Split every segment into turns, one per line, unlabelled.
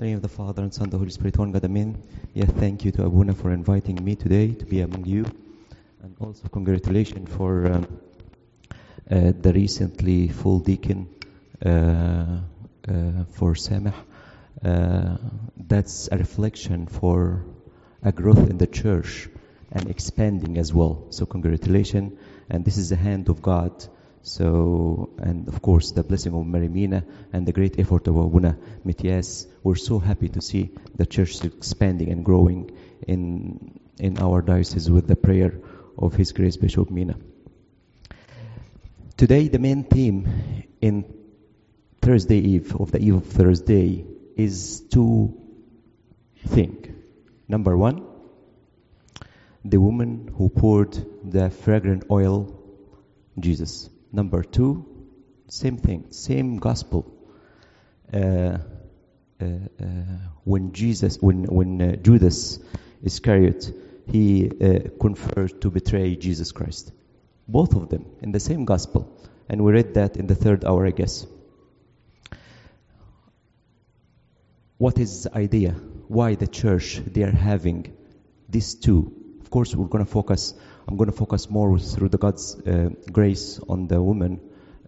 the name of the Father and Son, the Holy Spirit, one God, Amen. Yeah, thank you to Abuna for inviting me today to be among you. And also congratulations for um, uh, the recently full deacon uh, uh, for Samah. Uh, that's a reflection for a growth in the church and expanding as well. So congratulations. And this is the hand of God. So, and of course, the blessing of Mar Mina and the great effort of Abuna Mitias. We're so happy to see the church expanding and growing in, in our diocese with the prayer of His Grace Bishop Mina. Today, the main theme in Thursday Eve, of the Eve of Thursday, is to think. Number one, the woman who poured the fragrant oil, Jesus. Number two, same thing, same gospel. Uh, uh, uh, when Jesus, when when uh, Judas Iscariot, he uh, conferred to betray Jesus Christ. Both of them in the same gospel, and we read that in the third hour, I guess. What is the idea? Why the church they are having these two? Of course, we're going to focus. I'm going to focus more through the God's uh, grace on the woman.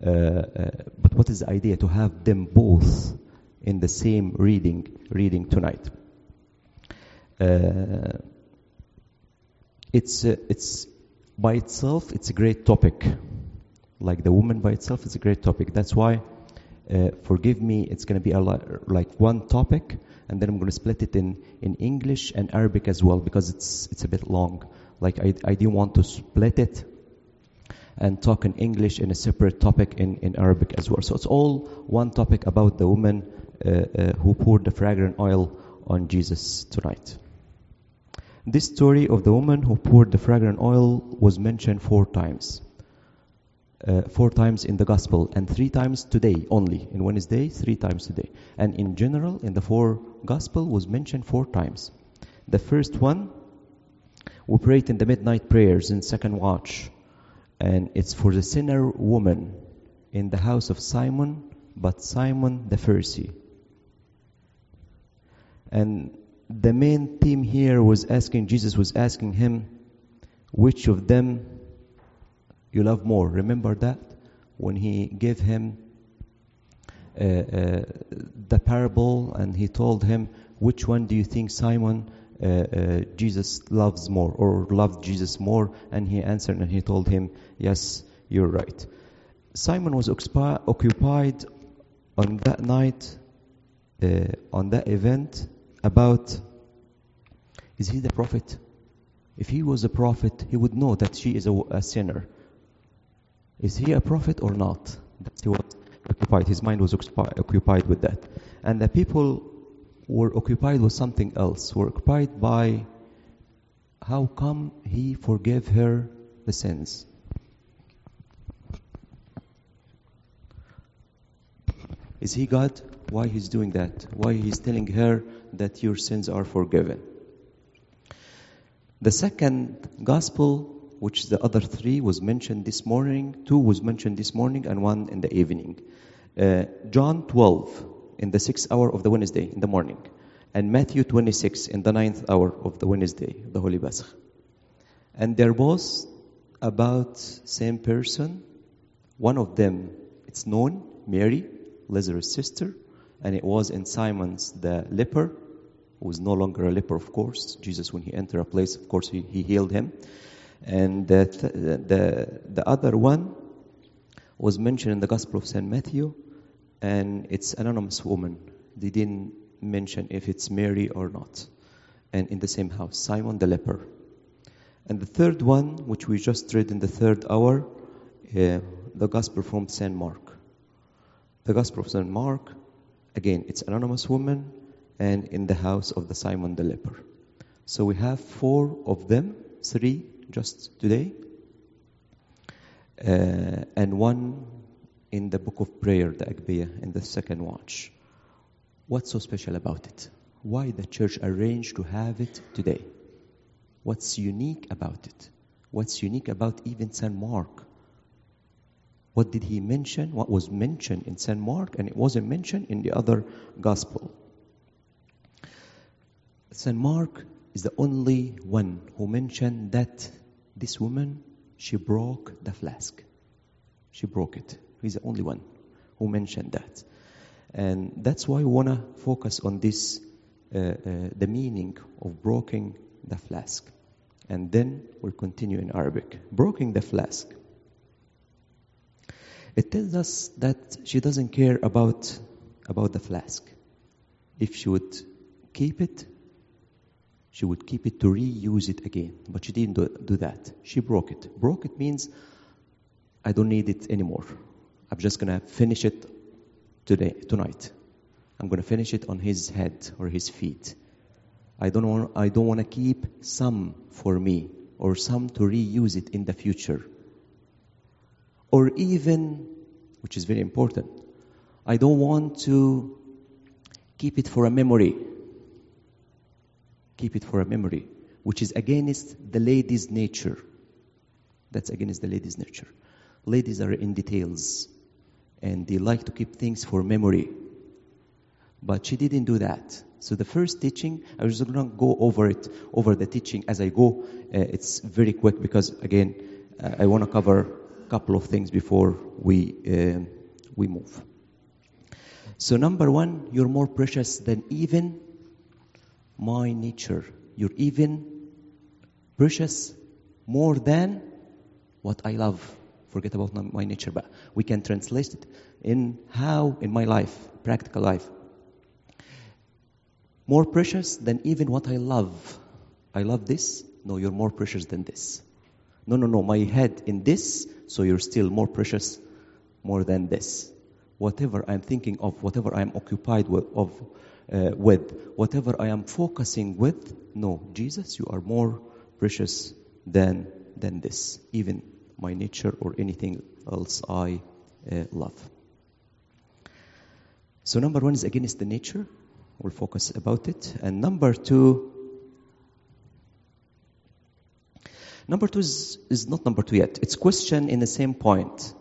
Uh, uh, but what is the idea to have them both in the same reading reading tonight? Uh, it's uh, it's by itself it's a great topic. Like the woman by itself is a great topic. That's why uh, forgive me, it's going to be a lot, like one topic, and then I'm going to split it in, in English and Arabic as well because it's it's a bit long. Like I, I didn't want to split it and talk in English in a separate topic in, in Arabic as well. So it's all one topic about the woman uh, uh, who poured the fragrant oil on Jesus tonight. This story of the woman who poured the fragrant oil was mentioned four times uh, four times in the gospel and three times today only in wednesday three times today and in general in the four gospel was mentioned four times the first one we prayed in the midnight prayers in second watch. And it's for the sinner woman in the house of simon but simon the pharisee. And the main theme here was asking jesus was asking him which of them you love more. Remember that? When he gave him uh, uh, the parable and he told him, which one do you think Simon uh, uh, Jesus loves more or loved Jesus more? And he answered and he told him, yes, you're right. Simon was occupi- occupied on that night, uh, on that event, about is he the prophet? If he was a prophet, he would know that she is a, a sinner. Is he a prophet or not? That he was occupied. His mind was occupied with that. And the people were occupied with something else. Were occupied by how come he forgave her the sins? Is he God? Why he's doing that? Why he's telling her that your sins are forgiven? The second gospel which the other three was mentioned this morning, two was mentioned this morning, and one in the evening. Uh, John 12 in the sixth hour of the Wednesday in the morning, and Matthew 26 in the ninth hour of the Wednesday, the Holy Pascha. And they're both about same person. One of them, it's known, Mary, Lazarus' sister, and it was in Simon's the leper, who was no longer a leper, of course. Jesus, when he entered a place, of course, he, he healed him. And the, the, the other one was mentioned in the Gospel of St. Matthew, and it's anonymous woman. They didn't mention if it's Mary or not. And in the same house, Simon the leper. And the third one, which we just read in the third hour, uh, the Gospel from St. Mark. The Gospel of St. Mark, again, it's anonymous woman, and in the house of the Simon the leper. So we have four of them, three just today, uh, and one in the book of prayer, the Agbiya, in the second watch. What's so special about it? Why the church arranged to have it today? What's unique about it? What's unique about even St. Mark? What did he mention? What was mentioned in St. Mark and it wasn't mentioned in the other gospel? St. Mark is the only one who mentioned that this woman, she broke the flask. She broke it. He's the only one who mentioned that. And that's why we want to focus on this, uh, uh, the meaning of breaking the flask. And then we'll continue in Arabic. Broken the flask. It tells us that she doesn't care about, about the flask. If she would keep it, she would keep it to reuse it again. But she didn't do, do that. She broke it. Broke it means I don't need it anymore. I'm just going to finish it today, tonight. I'm going to finish it on his head or his feet. I don't want, I don't want to keep some for me or some to reuse it in the future. Or even, which is very important, I don't want to keep it for a memory. Keep it for a memory, which is against the lady's nature. That's against the lady's nature. Ladies are in details and they like to keep things for memory. But she didn't do that. So the first teaching, I was going to go over it, over the teaching as I go. Uh, it's very quick because again, uh, I want to cover a couple of things before we uh, we move. So number one, you're more precious than even my nature. You're even precious more than what I love. Forget about my nature, but we can translate it in how in my life, practical life. More precious than even what I love. I love this. No, you're more precious than this. No, no, no. My head in this, so you're still more precious more than this. Whatever I'm thinking of, whatever I'm occupied with, of, uh, with, whatever I am focusing with, no, Jesus, you are more precious than than this. Even my nature or anything else I uh, love. So number one is against the nature. We'll focus about it. And number two, number two is, is not number two yet. It's question in the same point.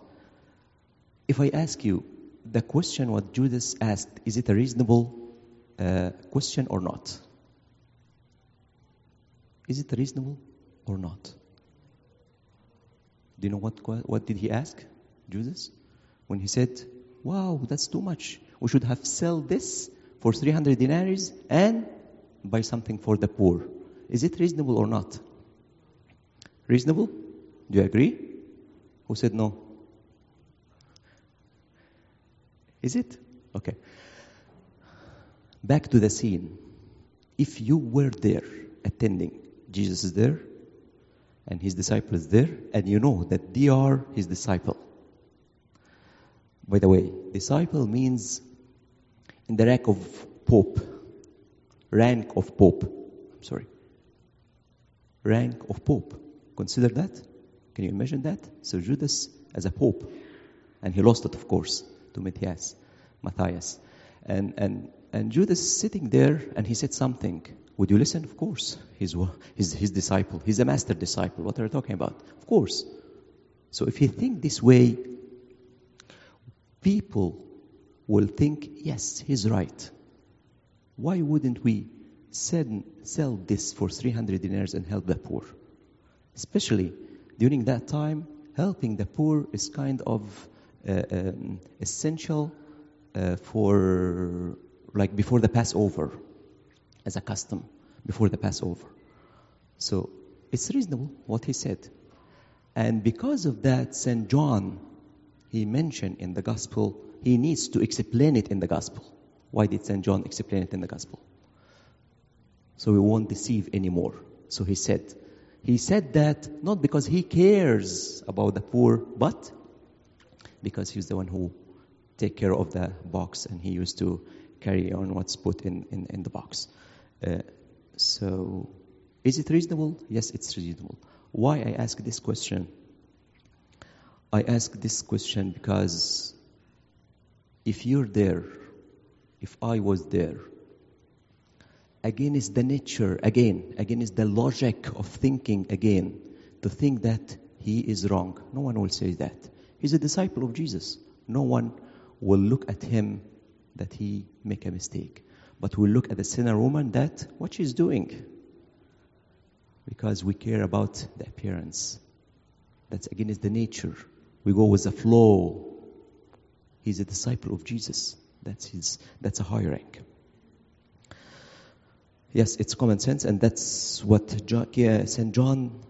If I ask you the question what Judas asked, is it a reasonable uh, question or not? Is it reasonable or not? Do you know what, what did he ask, Judas? When he said, wow, that's too much. We should have sell this for 300 denaries and buy something for the poor. Is it reasonable or not? Reasonable? Do you agree? Who said no? Is it? Okay. Back to the scene. If you were there attending, Jesus is there, and his disciples there, and you know that they are his disciple. By the way, disciple means in the rank of pope, rank of pope. I'm sorry, rank of pope. Consider that. Can you imagine that? So Judas as a pope, and he lost it, of course, to Matthias, Matthias, and and and Judas sitting there, and he said something. Would you listen? Of course. He's his, his disciple. He's a master disciple. What are you talking about? Of course. So if you think this way, people will think, yes, he's right. Why wouldn't we sell this for 300 dinars and help the poor? Especially during that time, helping the poor is kind of uh, um, essential uh, for, like, before the Passover as a custom before the Passover. So it's reasonable what he said. And because of that, St. John, he mentioned in the gospel, he needs to explain it in the gospel. Why did St. John explain it in the gospel? So we won't deceive anymore. So he said, he said that not because he cares about the poor, but because he's the one who take care of the box and he used to carry on what's put in, in, in the box. Uh, so, is it reasonable? Yes, it's reasonable. Why I ask this question? I ask this question because if you're there, if I was there, again is the nature, again, again is the logic of thinking again, to think that he is wrong. No one will say that. He's a disciple of Jesus. No one will look at him that he make a mistake. But we look at the sinner woman that what she's doing. Because we care about the appearance. That's again is the nature. We go with the flow. He's a disciple of Jesus. That's his that's a high rank. Yes, it's common sense, and that's what St. John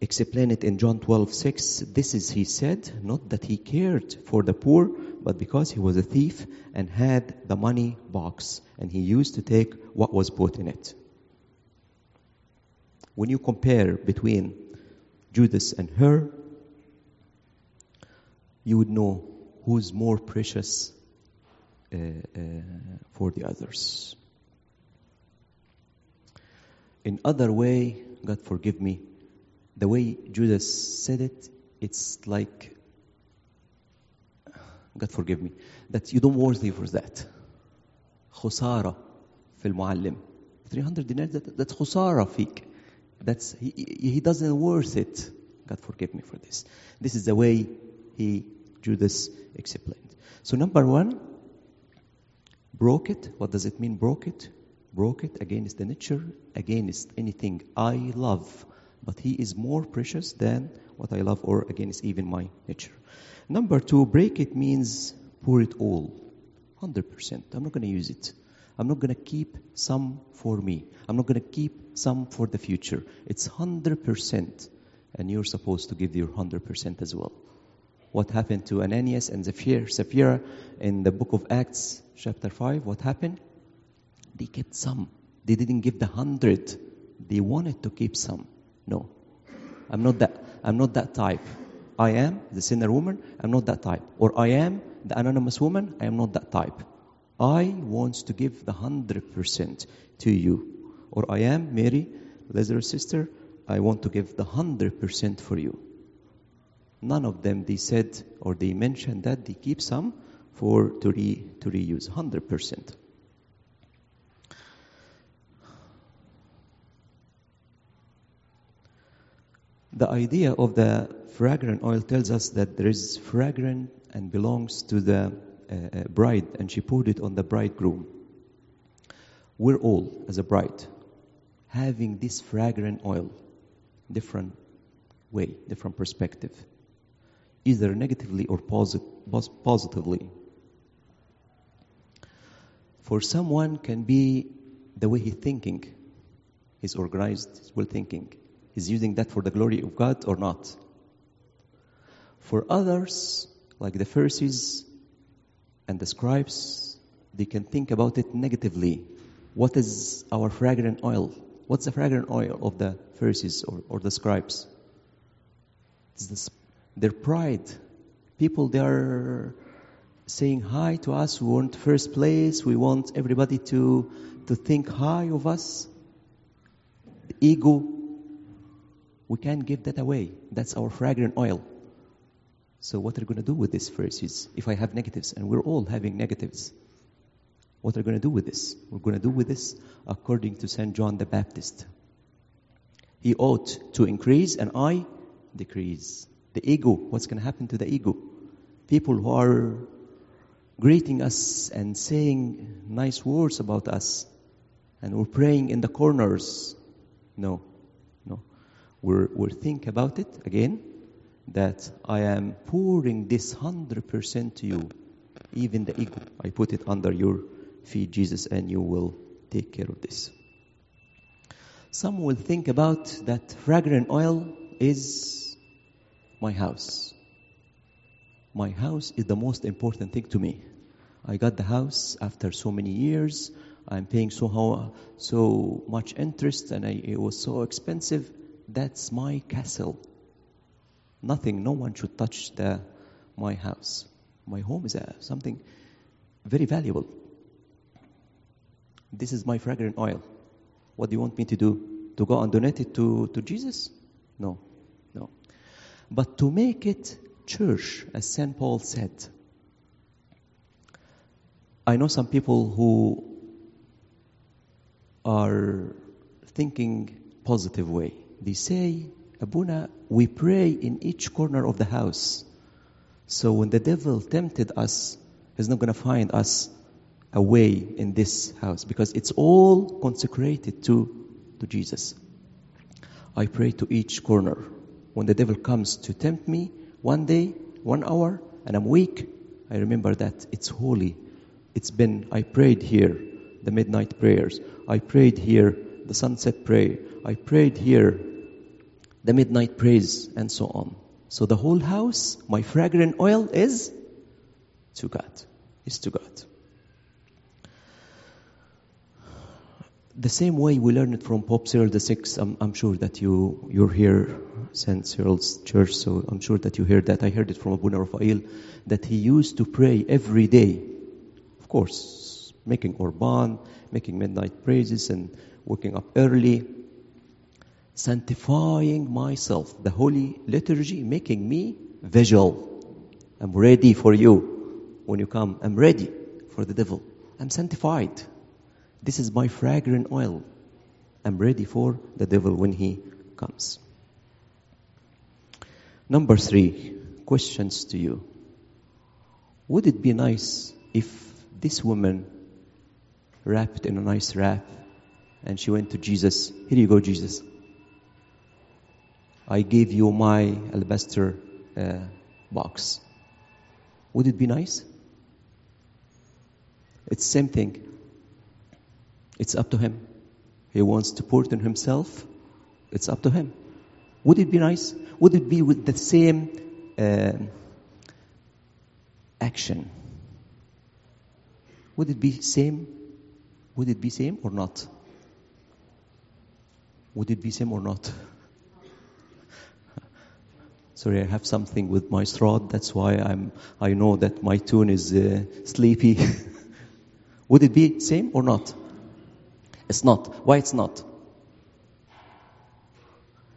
explained it in John 12, 6. This is, he said, not that he cared for the poor, but because he was a thief and had the money box, and he used to take what was put in it. When you compare between Judas and her, you would know who's more precious uh, uh, for the others. In other way, God forgive me, the way Judas said it, it's like, God forgive me, that you don't worthy for that. خسارة في المعلم. 300 dinars, that, that's خسارة فيك. That's, he, he doesn't worth it. God forgive me for this. This is the way he, Judas, explained. So number one, broke it. What does it mean, broke it? Broke it against the nature, against anything I love. But he is more precious than what I love or against even my nature. Number two, break it means pour it all. 100%. I'm not going to use it. I'm not going to keep some for me. I'm not going to keep some for the future. It's 100%. And you're supposed to give your 100% as well. What happened to Ananias and Sapphira, in the book of Acts, chapter 5? What happened? They kept some. They didn't give the 100. They wanted to keep some. No. I'm not that, I'm not that type. I am the sinner woman. I'm not that type. Or I am the anonymous woman. I am not that type. I want to give the 100% to you. Or I am Mary, Lazarus' sister. I want to give the 100% for you. None of them, they said or they mentioned that they keep some for to, re, to reuse. 100%. The idea of the fragrant oil tells us that there is fragrant and belongs to the uh, bride, and she poured it on the bridegroom. We're all, as a bride, having this fragrant oil, different way, different perspective, either negatively or posit- positively. For someone can be the way he's thinking, he's organized, he's well thinking. He's using that for the glory of God or not. For others, like the Pharisees and the scribes, they can think about it negatively. What is our fragrant oil? What's the fragrant oil of the Pharisees or, or the scribes? It's this, their pride. People, they are saying hi to us. We want first place. We want everybody to, to think high of us. The ego. We can't give that away. That's our fragrant oil. So what are you going to do with this Pharisees? If I have negatives, and we're all having negatives, what are you going to do with this? We're going to do with this according to St. John the Baptist. He ought to increase and I decrease. The ego, what's going to happen to the ego? People who are greeting us and saying nice words about us, and we're praying in the corners. No, no. We're, we're think about it again that I am pouring this 100% to you, even the ego. I put it under your feet, Jesus, and you will take care of this. Some will think about that fragrant oil is my house. My house is the most important thing to me. I got the house after so many years. I'm paying so how, so much interest, and I, it was so expensive. That's my castle. Nothing, no one should touch the my house. My home is a, something very valuable. This is my fragrant oil. What do you want me to do? To go and donate it to, to Jesus? No, no. But to make it church, as St. Paul said. I know some people who are thinking positive way. They say, Abuna, we pray in each corner of the house. So when the devil tempted us, he's not going to find us away in this house because it's all consecrated to, to Jesus. I pray to each corner. When the devil comes to tempt me, one day, one hour, and I'm weak, I remember that it's holy. It's been, I prayed here, the midnight prayers. I prayed here, the sunset prayer. I prayed here, the midnight praise, and so on. So the whole house, my fragrant oil is to God. Is to God. The same way we learned it from Pope Cyril the Sixth. I'm, I'm sure that you you're here, Saint Cyril's church. So I'm sure that you heard that. I heard it from Abuna Raphael that he used to pray every day. Of course, making Orban, making midnight praises, and waking up early, sanctifying myself. The holy liturgy making me vigil. I'm ready for you when you come. I'm ready for the devil. I'm sanctified. This is my fragrant oil. I'm ready for the devil when he comes. Number three, questions to you. Would it be nice if this woman wrapped in a nice wrap and she went to Jesus? Here you go, Jesus. I gave you my alabaster uh, box. Would it be nice? It's same thing. It's up to him. He wants to pour it on himself. It's up to him. Would it be nice? Would it be with the same uh, action? Would it be same? Would it be same or not? Would it be same or not? Sorry, I have something with my throat. That's why I'm. I know that my tune is uh, sleepy. Would it be same or not? It's not. Why it's not?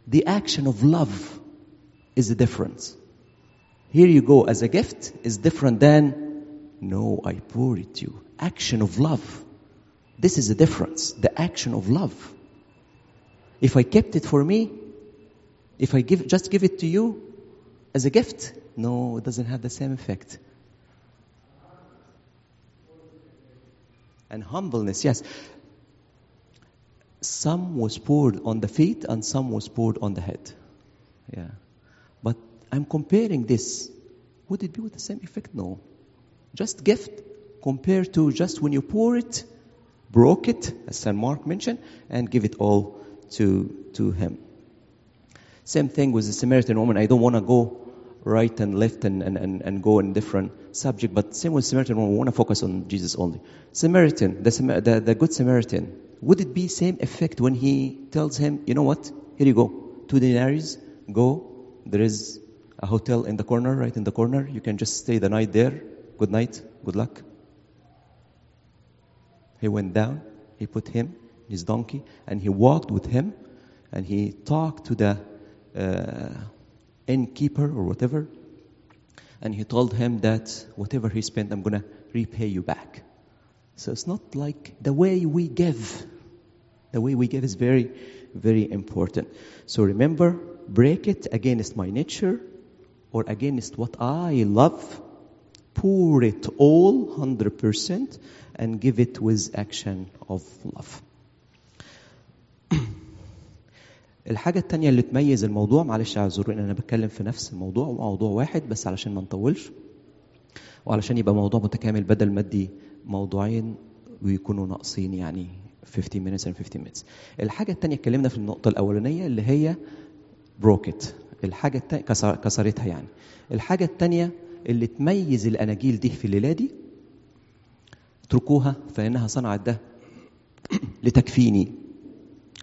The action of love is the difference. Here you go as a gift is different than no, I pour it to you. Action of love. This is the difference. The action of love. If I kept it for me, if I give just give it to you as a gift, no, it doesn't have the same effect. And humbleness, yes. Some was poured on the feet and some was poured on the head. Yeah. But I'm comparing this. Would it be with the same effect? No. Just gift compared to just when you pour it, broke it, as St. Mark mentioned, and give it all to, to him. Same thing with the Samaritan woman. I don't want to go right and left and, and, and, and go in different subject, but same with Samaritan woman. We want to focus on Jesus only. Samaritan, the, the, the good Samaritan, would it be same effect when he tells him, you know what, here you go, two denaries, go, there is a hotel in the corner, right in the corner, you can just stay the night there, good night, good luck. He went down, he put him, his donkey, and he walked with him, and he talked to the uh, innkeeper or whatever, and he told him that whatever he spent, I'm going to repay you back. So it's not like the way we give. The way we give is very, very important. So remember, break it against my nature or against what I love. Pour it all 100% and give it with action of love. الحاجة التانية اللي تميز الموضوع معلش اعذروني أنا بتكلم في نفس الموضوع موضوع واحد بس علشان ما نطولش وعلشان يبقى موضوع متكامل بدل ما أدي موضوعين ويكونوا ناقصين يعني 15 minutes and 15 minutes. الحاجة التانية اتكلمنا في النقطة الأولانية اللي هي بروكت الحاجة التانية كسر كسرتها يعني. الحاجة التانية اللي تميز الأناجيل دي في الليلة دي اتركوها فإنها صنعت ده لتكفيني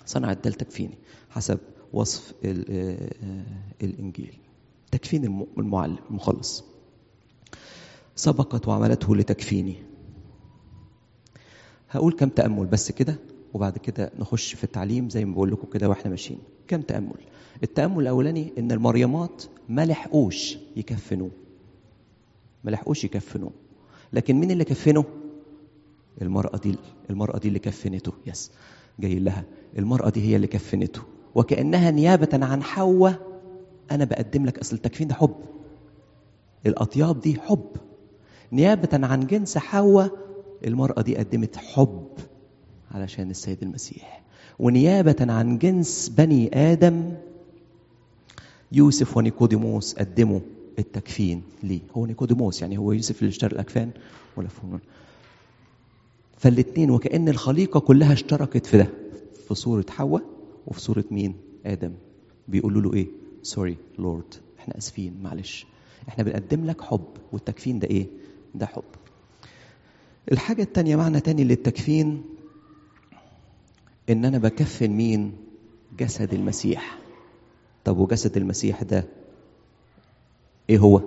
صنعت ده لتكفيني حسب وصف الإنجيل. تكفين المعلم المخلص. سبقت وعملته لتكفيني. هقول كم تأمل بس كده وبعد كده نخش في التعليم زي ما بقول لكم كده وإحنا ماشيين. كم تأمل؟ التأمل الأولاني إن المريمات ما لحقوش يكفنوه. ما لحقوش يكفنوه. لكن مين اللي كفنه؟ المرأة دي المرأة دي اللي كفنته. يس جاي لها. المرأة دي هي اللي كفنته. وكأنها نيابة عن حواء أنا بقدم لك أصل التكفين ده حب. الأطياب دي حب. نيابة عن جنس حواء المرأة دي قدمت حب علشان السيد المسيح. ونيابة عن جنس بني آدم يوسف ونيكوديموس قدموا التكفين ليه. هو نيكوديموس يعني هو يوسف اللي اشترى الأكفان؟ ولا فهمون فالاثنين وكأن الخليقة كلها اشتركت في ده في صورة حواء وفي صورة مين؟ آدم. بيقولوا له إيه؟ سوري لورد إحنا آسفين معلش. إحنا بنقدم لك حب والتكفين ده إيه؟ ده حب. الحاجة التانية معنى تاني للتكفين إن أنا بكفن مين؟ جسد المسيح. طب وجسد المسيح ده إيه هو؟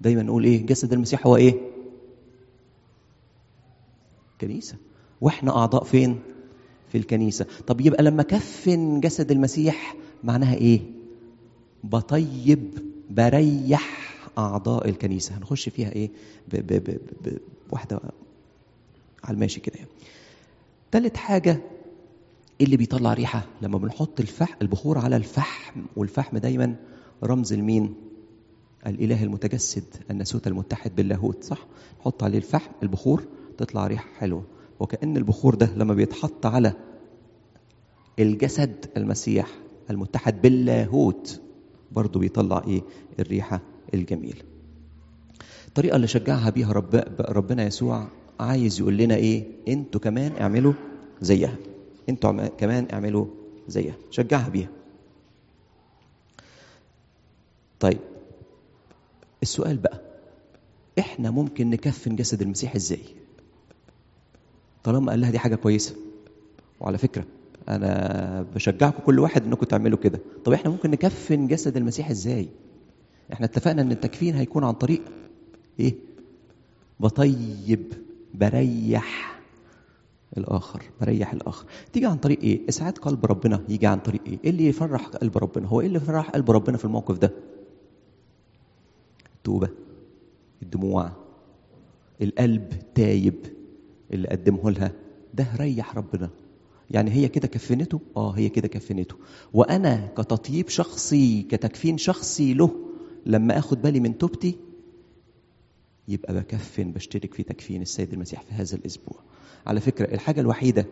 دايما نقول إيه؟ جسد المسيح هو إيه؟ كنيسة وإحنا أعضاء فين؟ في الكنيسة. طب يبقى لما كفن جسد المسيح معناها إيه؟ بطيب بريح أعضاء الكنيسة. هنخش فيها إيه؟ ب ب ب ب واحدة على الماشي كده تالت حاجة اللي بيطلع ريحة. لما بنحط الفحم البخور على الفحم والفحم دايما رمز المين الإله المتجسد الناسوت المتحد باللاهوت صح؟ نحط عليه الفحم البخور تطلع ريحة حلوة وكأن البخور ده لما بيتحط على الجسد المسيح المتحد باللاهوت برضه بيطلع إيه؟ الريحة الجميلة الطريقة اللي شجعها بيها رب ربنا يسوع عايز يقول لنا إيه؟ أنتوا كمان اعملوا زيها. أنتوا كمان اعملوا زيها. شجعها بيها. طيب السؤال بقى إحنا ممكن نكفن جسد المسيح إزاي؟ طالما قال لها دي حاجة كويسة. وعلى فكرة أنا بشجعكم كل واحد إنكم تعملوا كده. طب إحنا ممكن نكفن جسد المسيح إزاي؟ إحنا اتفقنا إن التكفين هيكون عن طريق إيه؟ بطيب بريح الآخر بريح الآخر. تيجي عن طريق إيه؟ إسعاد قلب ربنا يجي عن طريق إيه؟ إيه اللي يفرح قلب ربنا؟ هو إيه اللي يفرح قلب ربنا في الموقف ده؟ التوبة الدموع القلب تايب. اللي قدمه لها. ده ريح ربنا. يعني هي كده كفنته؟ آه هي كده كفنته. وأنا كتطيب شخصي كتكفين شخصي له لما آخد بالي من توبتي يبقى بكفن بشترك في تكفين السيد المسيح في هذا الأسبوع. على فكرة الحاجة الوحيدة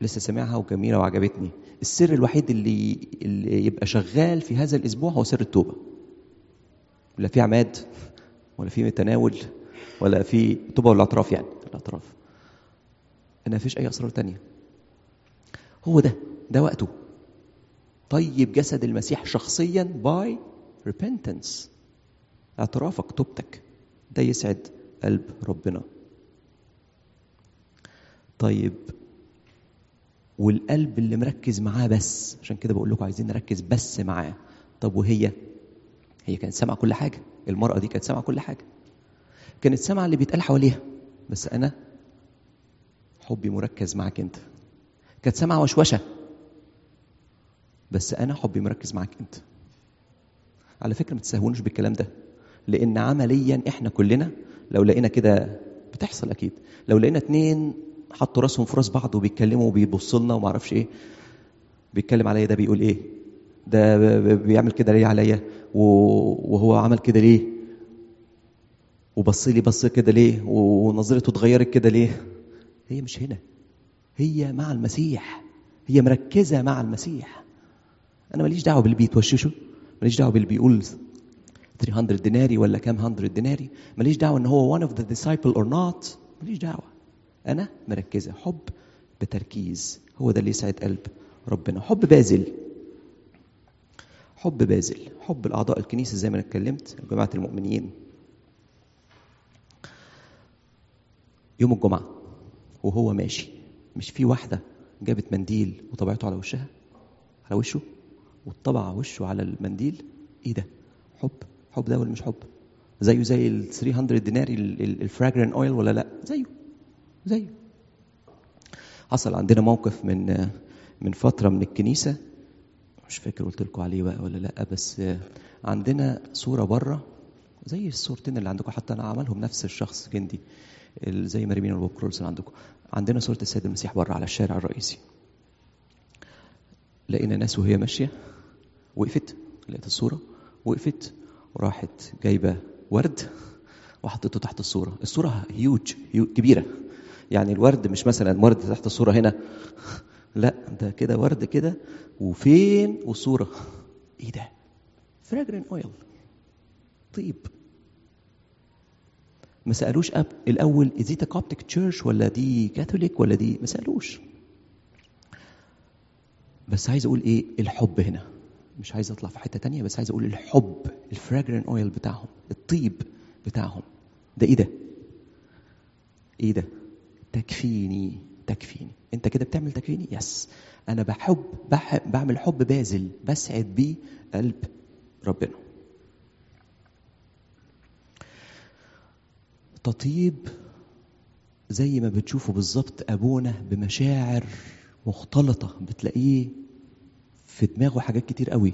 لسه سامعها وجميلة وعجبتني. السر الوحيد اللي, اللي يبقى شغال في هذا الأسبوع هو سر التوبة. لا في عماد ولا في تناول ولا في توبه ولا اعتراف يعني الاعتراف ان مفيش أي أسرار تانية. هو ده ده وقته. طيب جسد المسيح شخصيا باي repentance. اعترافك توبتك ده يسعد قلب ربنا. طيب والقلب اللي مركز معاه بس عشان كده بقول لكم عايزين نركز بس معاه. طب وهي؟ هي كانت سامعة كل حاجة. المرأة دي كانت سامعة كل حاجة. كانت سامعة اللي بيتقال حواليها بس أنا حبي مركز معاك أنت. كانت سامعة وشوشة بس أنا حبي مركز معاك أنت. على فكرة ما تستهونوش بالكلام ده لأن عمليا إحنا كلنا لو لقينا كده بتحصل أكيد. لو لقينا اتنين حطوا راسهم في راس بعض وبيتكلموا وبيبصوا لنا وما أعرفش إيه بيتكلم عليا ده بيقول إيه ده بيعمل كده ليه عليا؟ وهو عمل كده ليه؟ وبص لي بص كده ليه؟ ونظرته اتغيرت كده ليه؟ هي مش هنا. هي مع المسيح. هي مركزة مع المسيح. أنا ماليش دعوة باللي بيتوششه ماليش دعوة باللي بيقول 300 ديناري ولا كام 100 ديناري. ماليش دعوة إن هو one of the disciple or not. ماليش دعوة. أنا مركزة. حب بتركيز. هو ده اللي يسعد قلب ربنا. حب باذل حب باذل حب الأعضاء. الكنيسة زي ما أنا اتكلمت. جماعة المؤمنين. يوم الجمعة وهو ماشي. مش في واحدة جابت منديل وطبعته على وشها على وشه وطبع وشه على المنديل. إيه ده؟ حب. حب ده ولا مش حب؟ زيه زي ال 300 ديناري الفراجران اويل ولا لأ؟ زيه. زيه. حصل عندنا موقف من من فترة من الكنيسة. مش فاكر قلت لكم عليه بقى ولا لأ بس عندنا صورة بره زي الصورتين اللي عندكم حتى أنا عملهم نفس الشخص جندي. زي مريمين والبكرولس اللي عندكم. عندنا صورة السيد المسيح بره على الشارع الرئيسي. لقينا ناس وهي ماشية. وقفت. لقيت الصورة. وقفت. وراحت جايبة ورد. وحطيته تحت الصورة. الصورة هيوج كبيرة. يعني الورد مش مثلا ورد تحت الصورة هنا. لا ده كده ورد كده. وفين؟ وصوره إيه ده؟ فراجرين اويل طيب. ما سألوش أب الأول از ات كوبتيك تشيرش ولا دي كاثوليك ولا دي؟ ما سألوش. بس عايز أقول إيه؟ الحب هنا. مش عايز أطلع في حتة تانية بس عايز أقول الحب الفراجرين اويل بتاعهم الطيب بتاعهم. ده إيه ده؟ إيه ده؟ تكفيني تكفيني. أنت كده بتعمل تكفيني؟ يس أنا بحب, بحب بعمل حب باذل بسعد بيه قلب ربنا. تطيب زي ما بتشوفوا بالظبط أبونا بمشاعر مختلطة بتلاقيه في دماغه حاجات كتير قوي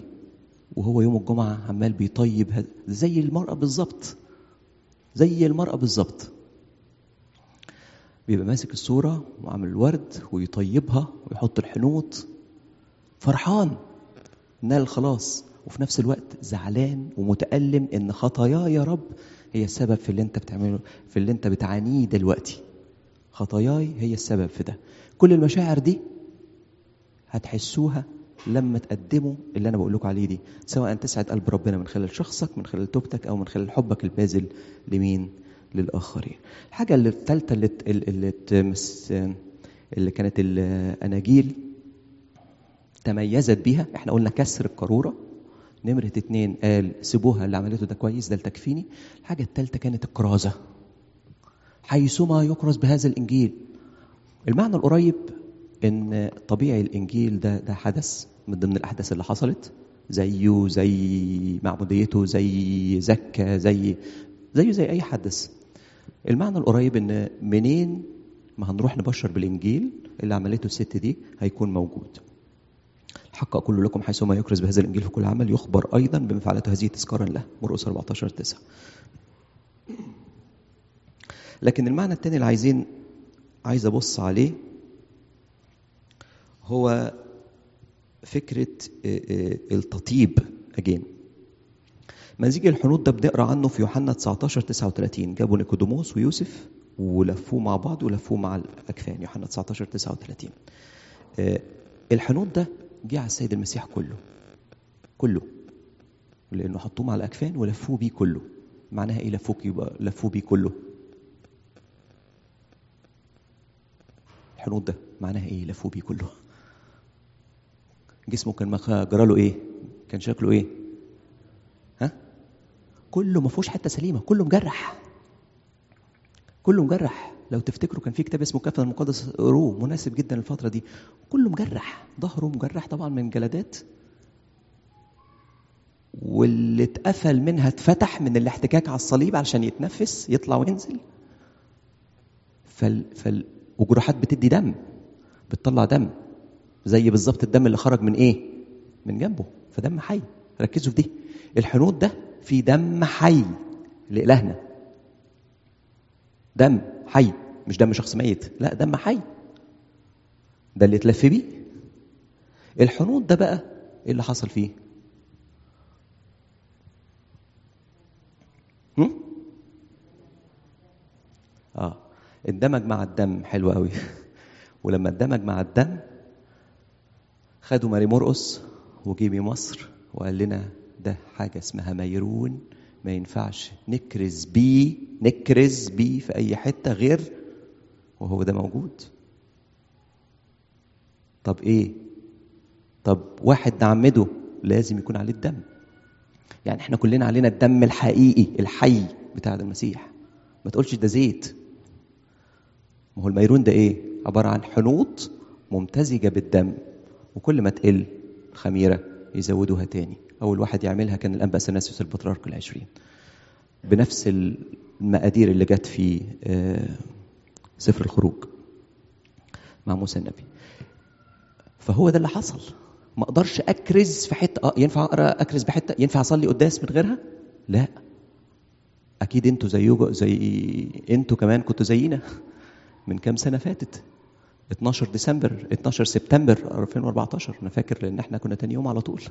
وهو يوم الجمعة عمال بيطيب زي المرأة بالظبط زي المرأة بالظبط. بيبقى ماسك الصورة وعامل الورد ويطيبها ويحط الحنوط فرحان نال خلاص وفي نفس الوقت زعلان ومتألم إن خطاياي يا رب هي السبب في اللي أنت بتعمله في اللي أنت بتعانيه دلوقتي. خطاياي هي السبب في ده. كل المشاعر دي هتحسوها لما تقدموا اللي أنا بقول لكم عليه دي سواء تسعد قلب ربنا من خلال شخصك من خلال توبتك أو من خلال حبك الباذل لمين؟ للآخرين. الحاجة اللي الثالثة اللي اللي اللي كانت الاناجيل تميزت بيها إحنا قلنا كسر القاروره نمرة اتنين قال سيبوها اللي عملته ده كويس ده التكفيني الحاجة الثالثة كانت الكرازة حيثما يكرز بهذا الإنجيل. المعنى القريب إن طبيعي الإنجيل ده ده حدث من ضمن الأحداث اللي حصلت. زيه زي معموديته زي زكا زي زيه زي أي حدث. المعنى القريب إن منين ما هنروح نبشر بالإنجيل اللي عملته الست دي هيكون موجود. الحق أقول لكم حيثما يكرز بهذا الإنجيل في كل عمل يخبر أيضا بما فعلته هذه تذكارا له مرقس 14 9 لكن المعنى الثاني اللي عايزين عايز أبص عليه هو فكرة التطيب أجين مزيج الحنوط ده بنقرأ عنه في يوحنا 19 39 جابوا نيكوديموس ويوسف ولفوه مع بعض ولفوه مع الأكفان يوحنا 19 39 الحنوط ده جه على السيد المسيح كله. كله. لأنه حطوه مع الأكفان ولفوه بيه كله. معناها إيه لفوك يبقى لفوه بيه كله؟ الحنوط ده معناها إيه لفوه بيه كله؟ جسمه كان جرى له إيه؟ كان شكله إيه؟ ها؟ كله ما فيهوش حتة سليمة. كله مجرح. كله مجرح. لو تفتكروا كان في كتاب اسمه كفن المقدس قروه مناسب جدا الفترة دي. كله مجرح ظهره مجرح طبعا من جلدات واللي اتقفل منها اتفتح من الاحتكاك على الصليب علشان يتنفس يطلع وينزل. فال فال وجروحات بتدي دم بتطلع دم. زي بالظبط الدم اللي خرج من إيه؟ من جنبه. فدم حي. ركزوا في دي. الحنوط ده فيه دم حي لإلهنا. دم حي. مش دم شخص ميت لا دم حي. ده اللي اتلف بيه. الحنوط ده بقى إيه اللي حصل فيه؟ هم؟ آه اندمج مع الدم. حلو قوي. ولما اندمج مع الدم خدوا ماري مرقص وجيبي مصر وقال لنا ده حاجة اسمها ميرون ما ينفعش نكرز بيه نكرز بيه في أي حتة غير وهو ده موجود. طب إيه؟ طب واحد نعمده لازم يكون عليه الدم. يعني إحنا كلنا علينا الدم الحقيقي الحي بتاع المسيح. ما تقولش ده زيت. ما هو الميرون ده إيه؟ عبارة عن حنوط ممتزجة بالدم وكل ما تقل الخميرة يزودوها تاني. أول واحد يعملها كان الأنبأ اثناسيوس البطريرك العشرين. بنفس المقادير اللي جت في سفر الخروج مع موسى النبي. فهو ده اللي حصل. ما أقدرش أكرز في حتة آه ينفع أقرأ أكرز بحتة؟ ينفع أصلي قداس من غيرها؟ لا. أكيد أنتوا زيكم زي أنتوا كمان كنتوا زينا من كام سنة فاتت. 12 ديسمبر 12 سبتمبر 2014 أنا فاكر لأن إحنا كنا تاني يوم على طول.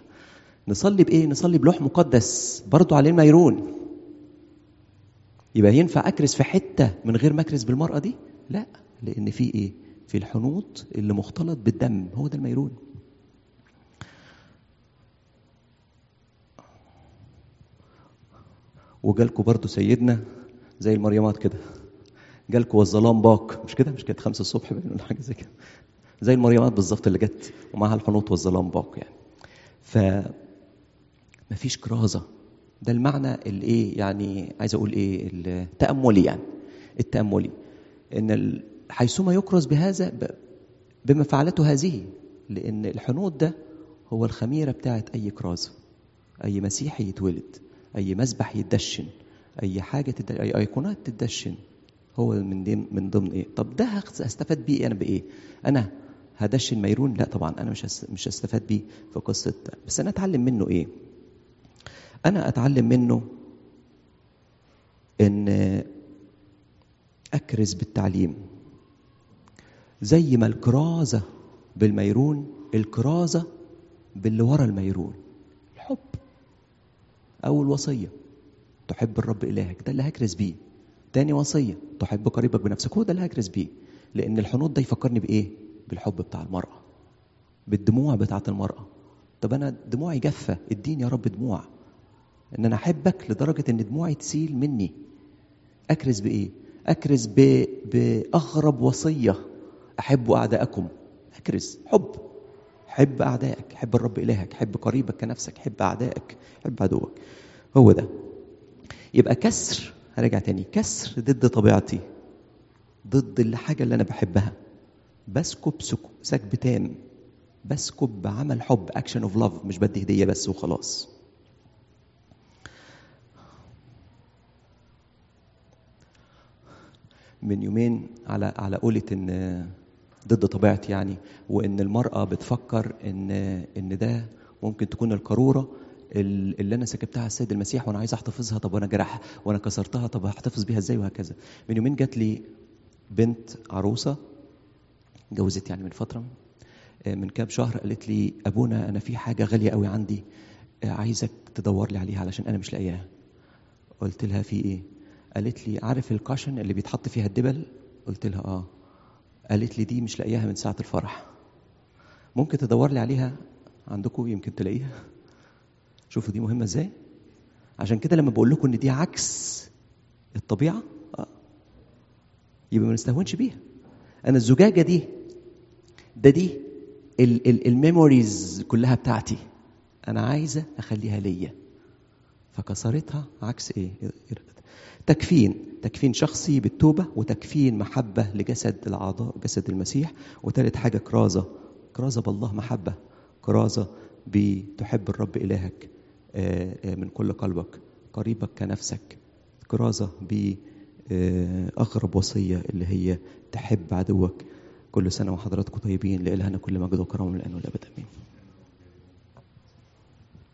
نصلي بإيه؟ نصلي بلوح مقدس برضو عليه الميرون. يبقى ينفع أكرز في حتة من غير ما أكرز بالمرأة دي؟ لا لأن في إيه؟ في الحنوط اللي مختلط بالدم هو ده الميرون وجالكوا برضو سيدنا زي المريمات كده. جالكوا والظلام باق. مش كده؟ مش كانت خمسة الصبح ولا حاجة زي كده. زي المريمات بالظبط اللي جت ومعاها الحنوط والظلام باق يعني. ف مفيش كرازة ده المعنى الإيه؟ يعني عايز أقول إيه؟ التأملي يعني. التأملي. إن. حيثما يكرز بهذا. بما فعلته هذه لأن الحنوط ده هو الخميرة بتاعت أي كرازة أي مسيحي يتولد أي مسبح يتدشن أي حاجة تد... أي أيقونات تتدشن هو من دين من ضمن إيه طب ده هستفاد بيه أنا بإيه أنا هدشن ميرون لا طبعا أنا مش هس... مش هستفاد بيه في قصة بس أنا أتعلم منه إيه أنا أتعلم منه إن أكرز بالتعليم. زي ما الكرازة بالميرون الكرازة باللي ورا الميرون. الحب. أول وصية. تحب الرب إلهك. ده اللي هكرز بيه. تاني وصية. تحب قريبك بنفسك. هو ده اللي هكرز بيه. لأن الحنوط ده يفكرني بإيه؟ بالحب بتاع المرأة. بالدموع بتاعت المرأة. طب أنا دموعي جافة إديني يا رب دموع. إن أنا أحبك لدرجة إن دموعي تسيل مني. أكرز بإيه؟ أكرز. بأغرب وصية أحبوا أعداءكم. أكرز. حب. حب أعدائك. حب الرب إلهك. حب قريبك كنفسك. حب أعدائك. حب عدوك. هو ده. يبقى كسر. هرجع تاني. كسر ضد طبيعتي. ضد الحاجة اللي أنا بحبها. بسكب سكب تام بسكب بعمل حب. اكشن اوف لاف مش بدي هدية بس وخلاص. من يومين على على قولة إن ضد طبيعتي يعني وإن المرأة بتفكر إن إن ده ممكن تكون القارورة اللي أنا سكبتها على السيد المسيح وأنا عايز أحتفظها طب وأنا جرح وأنا كسرتها طب هحتفظ بيها إزاي وهكذا. من يومين جات لي بنت عروسة جوزت يعني من فترة من كام شهر قالت لي أبونا أنا في حاجة غالية قوي عندي عايزك تدور لي عليها علشان أنا مش لاقياها. قلت لها في إيه؟ قالت لي عارف الكاشن اللي بيتحط فيها الدبل؟ قلت لها آه. قالت لي دي مش لاقياها من ساعة الفرح. ممكن تدور لي عليها عندكم؟ يمكن تلاقيها. شوفوا دي مهمة إزاي؟ عشان كده لما بقول لكم إن دي عكس الطبيعة آه. يبقى ما نستهونش بيها. أنا الزجاجة دي ده دي الميموريز كلها بتاعتي. أنا عايزة أخليها ليا. فكسرتها عكس إيه؟ تكفين تكفين شخصي بالتوبة وتكفين محبة لجسد الأعضاء جسد المسيح. وثالث حاجة كرازة كرازة بالله محبة. كرازة بتحب الرب إلهك من كل قلبك قريبك كنفسك. كرازة بأغرب وصية اللي هي تحب عدوك. كل سنة وحضراتكم طيبين لإلهنا كل مجد وكرم الآن والأبد آمين.